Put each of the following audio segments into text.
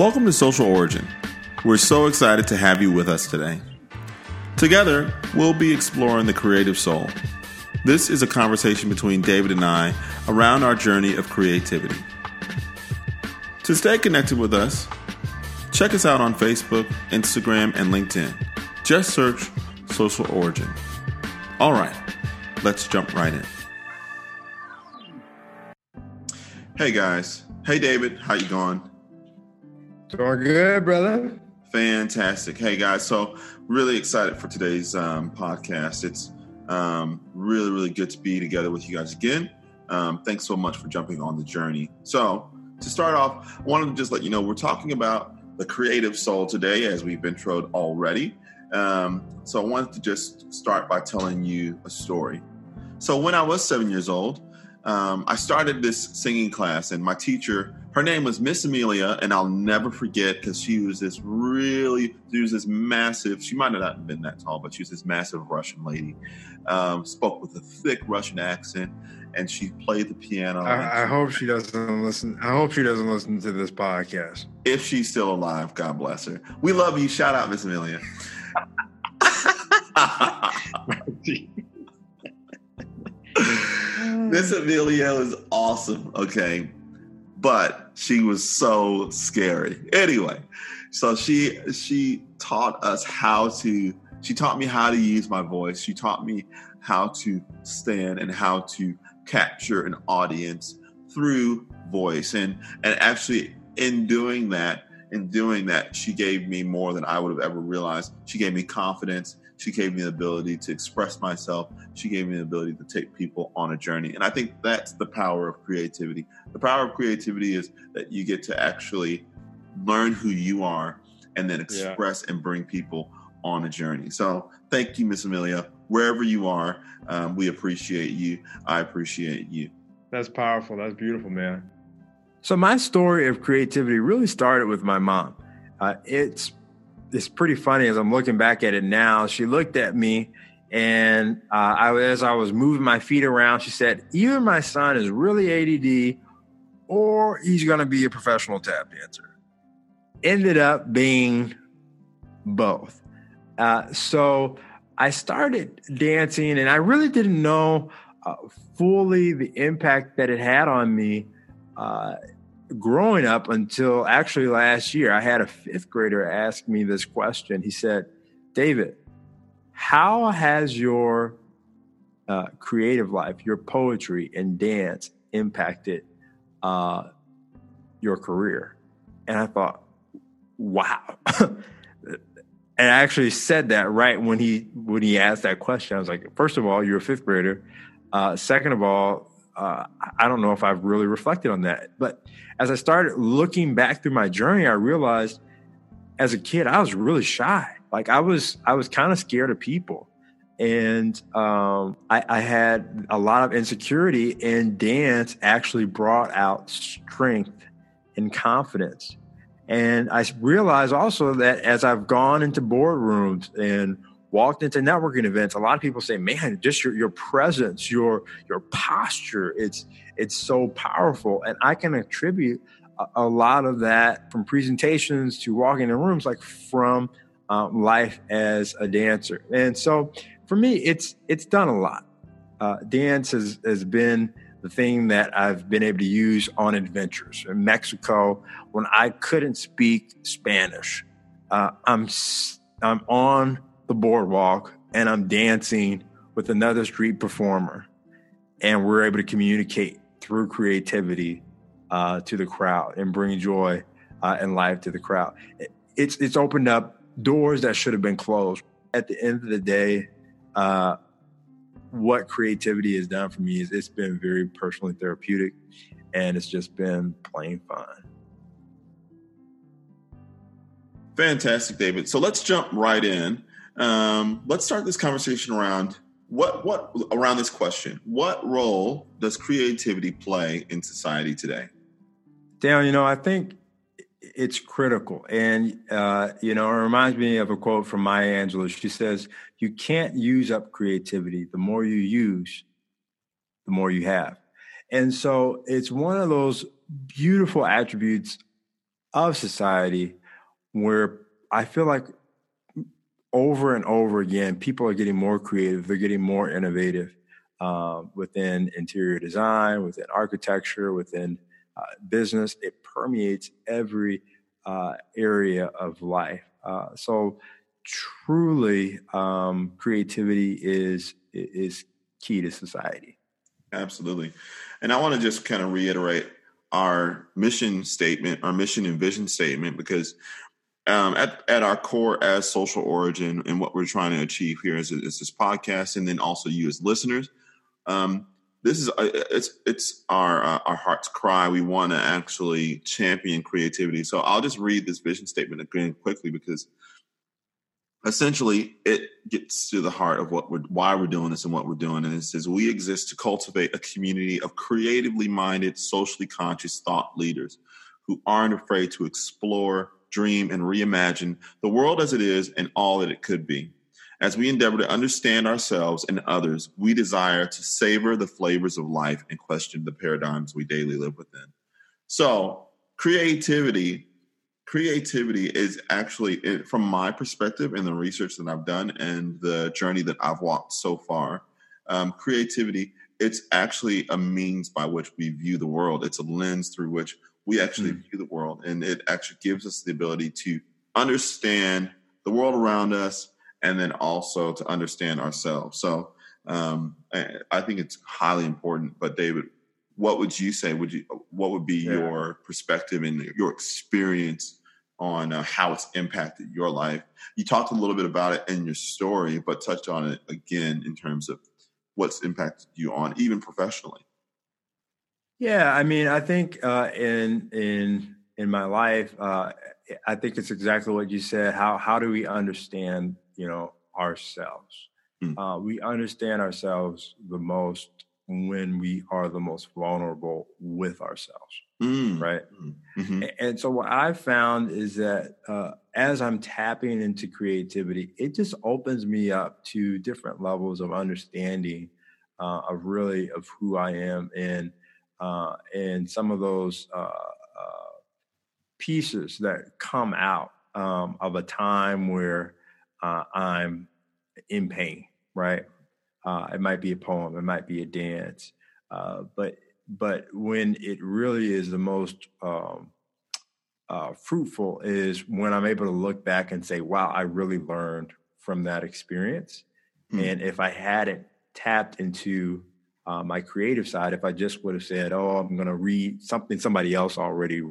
Welcome to Social Origin. We're so excited to have you with us today. Together, we'll be exploring the creative soul. This is a conversation between David and I around our journey of creativity. To stay connected with us, check us out on Facebook, Instagram, and LinkedIn. Just search Social Origin. All right, let's jump right in. Hey guys. Hey David, how you going? Doing good, brother. Fantastic. Hey guys, so really excited for today's um, podcast. It's um, really, really good to be together with you guys again. Um, thanks so much for jumping on the journey. So, to start off, I wanted to just let you know we're talking about the creative soul today, as we've introed already. Um, so, I wanted to just start by telling you a story. So, when I was seven years old, um, I started this singing class, and my teacher her name was Miss Amelia, and I'll never forget because she was this really, she was this massive, she might not have been that tall, but she was this massive Russian lady. Um, spoke with a thick Russian accent, and she played the piano. I, I hope she doesn't listen. I hope she doesn't listen to this podcast. If she's still alive, God bless her. We love you. Shout out, Miss Amelia. Miss Amelia is awesome. Okay but she was so scary. Anyway, so she she taught us how to she taught me how to use my voice. She taught me how to stand and how to capture an audience through voice. And and actually in doing that, in doing that, she gave me more than I would have ever realized. She gave me confidence. She gave me the ability to express myself. She gave me the ability to take people on a journey. And I think that's the power of creativity. The power of creativity is that you get to actually learn who you are and then express yeah. and bring people on a journey. So thank you, Miss Amelia. Wherever you are, um, we appreciate you. I appreciate you. That's powerful. That's beautiful, man. So my story of creativity really started with my mom. Uh, it's it's pretty funny as I'm looking back at it now. She looked at me, and uh, I, as I was moving my feet around, she said, "Either my son is really ADD, or he's going to be a professional tap dancer." Ended up being both. Uh, so I started dancing, and I really didn't know uh, fully the impact that it had on me uh, growing up until actually last year, I had a fifth grader ask me this question. He said, David, how has your uh, creative life, your poetry and dance impacted uh, your career? And I thought, wow. and I actually said that right when he when he asked that question. I was like, first of all, you're a fifth grader. Uh, second of all, uh, I don't know if I've really reflected on that. But as I started looking back through my journey, I realized as a kid I was really shy. Like I was, I was kind of scared of people, and um, I, I had a lot of insecurity. And dance actually brought out strength and confidence. And I realized also that as I've gone into boardrooms and walked into networking events, a lot of people say, "Man, just your your presence, your your posture, it's it's so powerful." And I can attribute a, a lot of that from presentations to walking in rooms, like from um, life as a dancer. And so, for me, it's it's done a lot. Uh, dance has has been the thing that I've been able to use on adventures in Mexico when I couldn't speak Spanish. Uh, I'm I'm on the boardwalk and I'm dancing with another street performer, and we're able to communicate through creativity uh, to the crowd and bring joy uh, and life to the crowd. It's it's opened up doors that should have been closed. At the end of the day, uh, what creativity has done for me is it's been very personally therapeutic, and it's just been plain fun. Fantastic, David. So let's jump right in. Um, let's start this conversation around what what around this question. What role does creativity play in society today? Dan, you know, I think it's critical, and uh, you know, it reminds me of a quote from Maya Angelou. She says, "You can't use up creativity. The more you use, the more you have." And so, it's one of those beautiful attributes of society where I feel like over and over again, people are getting more creative, they're getting more innovative uh, within interior design, within architecture, within uh, business. It permeates every uh, area of life. Uh, so, truly, um, creativity is is key to society. Absolutely, and I want to just kind of reiterate our mission statement, our mission and vision statement, because um, at, at our core as social origin and what we're trying to achieve here is, is this podcast and then also you as listeners. Um, this is uh, it's it's our uh, our heart's cry. We want to actually champion creativity. So i'll just read this vision statement again quickly because essentially it gets to the heart of what we're why we're doing this and what we're doing. And it says we exist to cultivate a community of creatively minded socially conscious thought leaders who aren't afraid to explore dream, and reimagine the world as it is and all that it could be. As we endeavor to understand ourselves and others, we desire to savor the flavors of life and question the paradigms we daily live within. So, creativity creativity is actually from my perspective and the research that i've done and the journey that i've walked so far um, creativity it's actually a means by which we view the world it's a lens through which we actually mm. view the world. And it actually gives us the ability to understand the world around us and then also to understand ourselves. So um, I, I, think it's highly important. But David, what would you say? Would you what would be yeah. your perspective and your experience on uh, how it's impacted your life? You talked a little bit about it in your story, but touched on it again in terms of what's impacted you on even professionally. Yeah, I mean, I think uh, in in in my life, uh, I think it's exactly what you said. How how do we understand, you know, ourselves? Mm. Uh, we understand ourselves the most when we are the most vulnerable with ourselves, mm. right? Hmm. Mm-hmm. And so what I've found is that uh, as I'm tapping into creativity, it just opens me up to different levels of understanding uh, of really of who I am and uh, and some of those uh, uh, pieces that come out um, of a time where uh, I'm in pain, right? Uh, it might be a poem, it might be a dance, but but when it really is the most um, uh, fruitful is when I'm able to look back and say, wow, I really learned from that experience. Mm. And if I hadn't tapped into uh, my creative side if I just would have said, "Oh, I'm going to read something somebody else already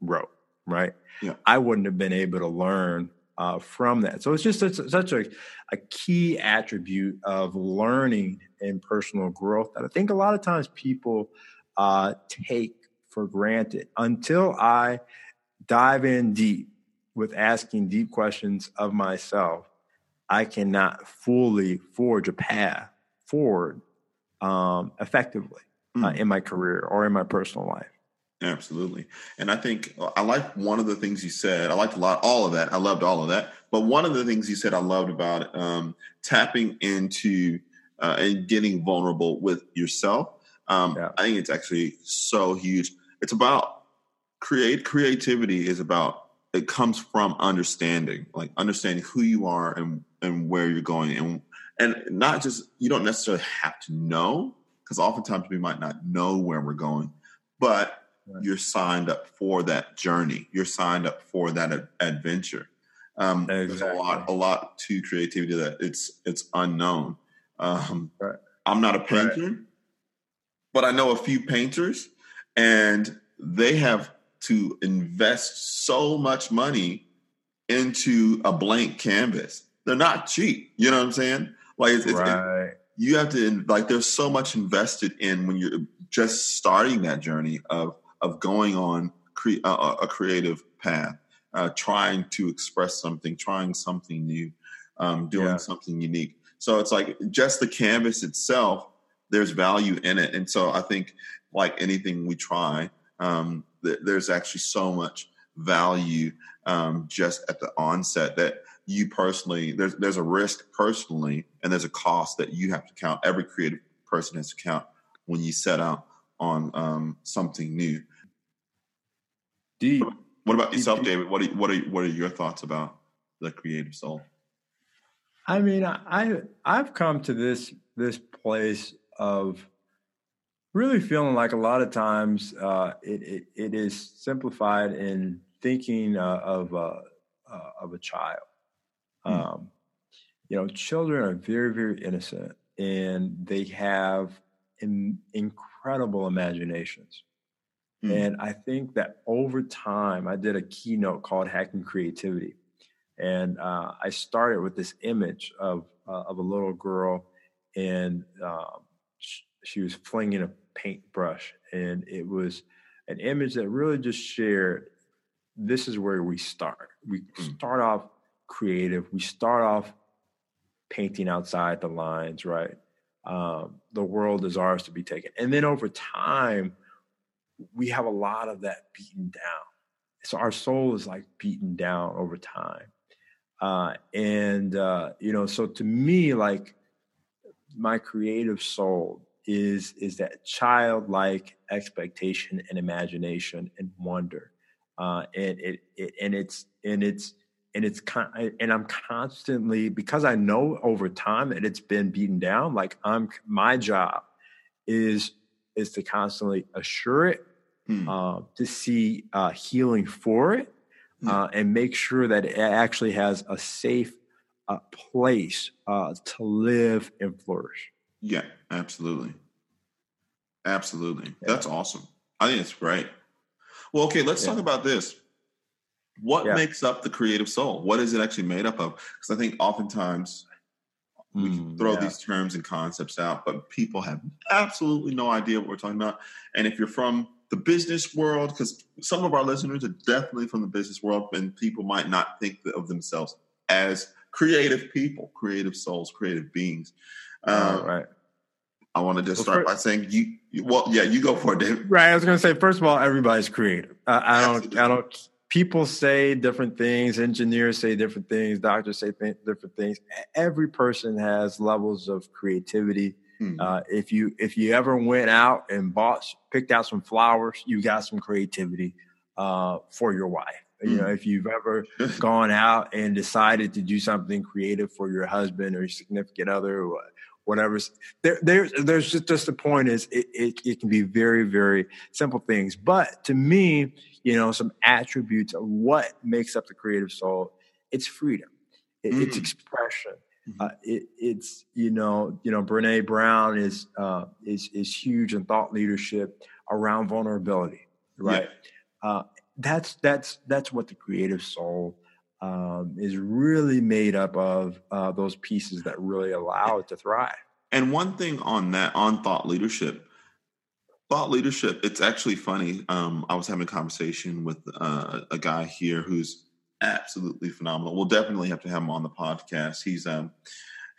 wrote," right? Yeah. I wouldn't have been able to learn uh, from that. So it's just such, such a, a key attribute of learning and personal growth that I think a lot of times people uh, take for granted until I dive in deep with asking deep questions of myself. I cannot fully forge a path forward um, effectively mm. uh, hmm. in my career or in my personal life. Absolutely. And I think uh, I like one of the things you said. I liked a lot, all of that. I loved all of that. But one of the things you said I loved about um, tapping into uh, and getting vulnerable with yourself. Um, yeah. I think it's actually so huge. It's about create creativity is about it comes from understanding, like understanding who you are and and where you're going and and not just you don't necessarily have to know because oftentimes we might not know where we're going but right. you're signed up for that journey you're signed up for that ad- adventure um, exactly. there's a lot a lot to creativity that it's it's unknown um, right. i'm not a painter right. but i know a few painters and they have to invest so much money into a blank canvas they're not cheap you know what i'm saying like it's, right. It, you have to like there's so much invested in when you're just starting that journey of of going on cre- uh, a creative path, uh, trying to express something, trying something new, um, doing yeah. something unique. So it's like just the canvas itself. There's value in it, and so I think like anything we try, um, th- there's actually so much value um, just at the onset that you personally there's there's a risk personally and there's a cost that you have to count every creative person has to count when you set out on um, something new deep What about yourself, David? What are what are what are your thoughts about the creative soul? I mean, I I've come to this this place of really feeling like a lot of times uh, it, it, it is simplified in thinking uh, of uh, uh of a child. Hmm. Um, you know, children are very very innocent and they have in, incredible imaginations. Mm. And I think that over time, I did a keynote called Hacking Creativity. And uh, I started with this image of, uh, of a little girl, and um, sh- she was flinging a paintbrush. And it was an image that really just shared this is where we start. We mm. start off creative, we start off painting outside the lines, right? Um, the world is ours to be taken. And then over time, we have a lot of that beaten down. So our soul is like beaten down over time. Uh, and, uh, you know, so to me, like my creative soul is, is that childlike expectation and imagination and wonder. Uh, and it, it, and it's, and it's, and it's con- and I'm constantly because I know over time that it's been beaten down. Like I'm, my job is is to constantly assure it, hmm. uh, to see uh, healing for it, hmm. uh, and make sure that it actually has a safe uh, place uh, to live and flourish. Yeah, absolutely, absolutely. Yeah. That's awesome. I think it's great. Well, okay, let's yeah. talk about this what yeah. makes up the creative soul? What is it actually made up of? Because I think oftentimes we mm, throw yeah. these terms and concepts out, but people have absolutely no idea what we're talking about. And if you're from the business world, because some of our listeners are definitely from the business world, and people might not think of themselves as creative people, creative souls, creative beings. Uh, right. I want to just well, start first, by saying you, you, Well, yeah, you go for it, David. Right. I was going to say, first of all, everybody's creative. Uh, I don't. Absolutely. I don't people say different things engineers say different things doctors say th- different things every person has levels of creativity hmm. uh, if you if you ever went out and bought picked out some flowers you got some creativity uh, for your wife you know hmm. if you've ever gone out and decided to do something creative for your husband or your significant other or whatever there, there's there's just, just the point is it, it, it can be very very simple things but to me you know, some attributes of what makes up the creative soul. It's freedom. It, mm. It's expression. Mm-hmm. Uh, it, it's you know you know Brene Brown is uh, is is huge in thought leadership around vulnerability, right? Yeah. Uh, that's that's that's what the creative soul um, is really made up of. Uh, those pieces that really allow it to thrive. And one thing on that on thought leadership, Thought leadership. It's actually funny. Um, I was having a conversation with uh, a guy here who's absolutely phenomenal. We'll definitely have to have him on the podcast. He's um,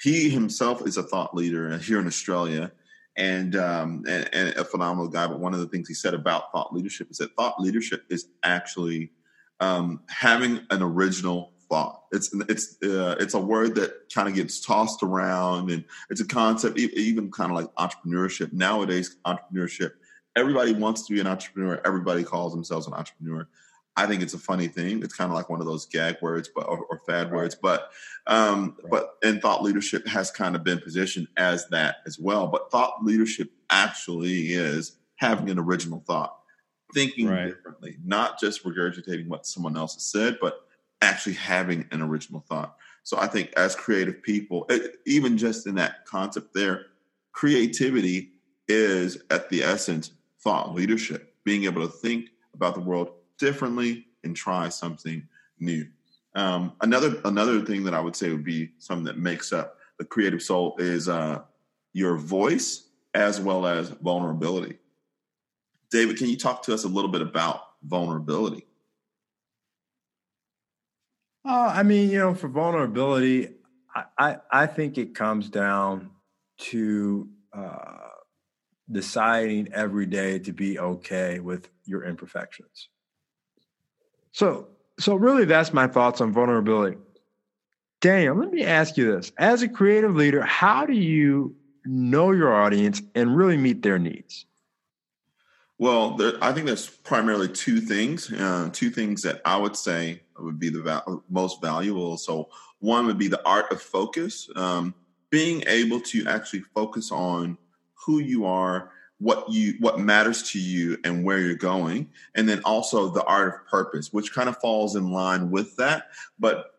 he himself is a thought leader here in Australia, and, um, and, and a phenomenal guy. But one of the things he said about thought leadership is that thought leadership is actually um, having an original thought. It's it's uh, it's a word that kind of gets tossed around, and it's a concept, even kind of like entrepreneurship. Nowadays, entrepreneurship everybody wants to be an entrepreneur. Everybody calls themselves an entrepreneur. I think it's a funny thing. It's kind of like one of those gag words, but or, or fad right. words. But um, right. but and thought leadership has kind of been positioned as that as well. But thought leadership actually is having an original thought, thinking right. differently, not just regurgitating what someone else has said, but actually having an original thought. So I think as creative people, even just in that concept there, creativity is at the essence thought leadership, being able to think about the world differently and try something new. Um, another another thing that I would say would be something that makes up the creative soul is uh, your voice as well as vulnerability. David, can you talk to us a little bit about vulnerability? Uh, I mean, you know, for vulnerability, I, I, I think it comes down to uh, deciding every day to be okay with your imperfections. So, so really that's my thoughts on vulnerability. Daniel, let me ask you this. As a creative leader, how do you know your audience and really meet their needs? Well, there, I think there's primarily two things. Uh, two things that I would say would be the val- most valuable. So, one would be the art of focus, um, being able to actually focus on who you are, what you what matters to you, and where you're going, and then also the art of purpose, which kind of falls in line with that. But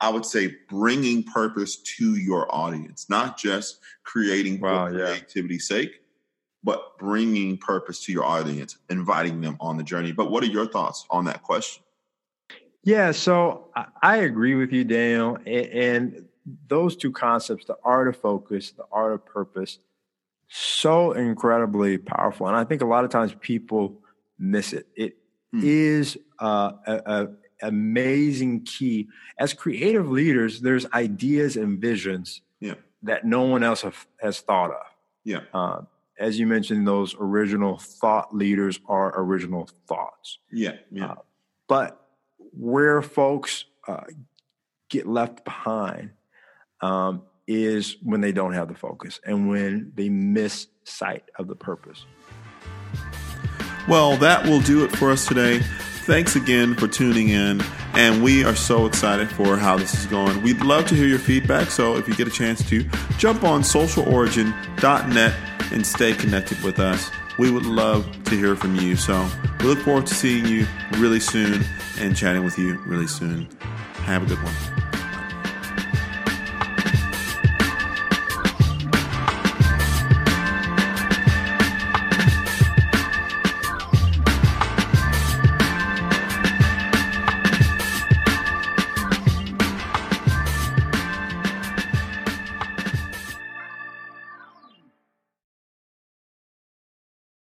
I would say bringing purpose to your audience, not just creating wow, for creativity's sake, but bringing purpose to your audience, inviting them on the journey. But what are your thoughts on that question? Yeah, so I agree with you, Daniel. And those two concepts, the art of focus, the art of purpose, so incredibly powerful. And I think a lot of times people miss it. It hmm. is uh, a, a amazing key. As creative leaders, there's ideas and visions yeah. that no one else have, has thought of. Yeah. Uh, as you mentioned, those original thought leaders are original thoughts. Yeah, yeah. Uh, but where folks uh, get left behind um, is when they don't have the focus and when they miss sight of the purpose. Well, that will do it for us today. Thanks again for tuning in, and we are so excited for how this is going. We'd love to hear your feedback, so if you get a chance to, jump on socialorigin.net and stay connected with us. We would love to hear from you. So we look forward to seeing you really soon and chatting with you really soon. Have a good one.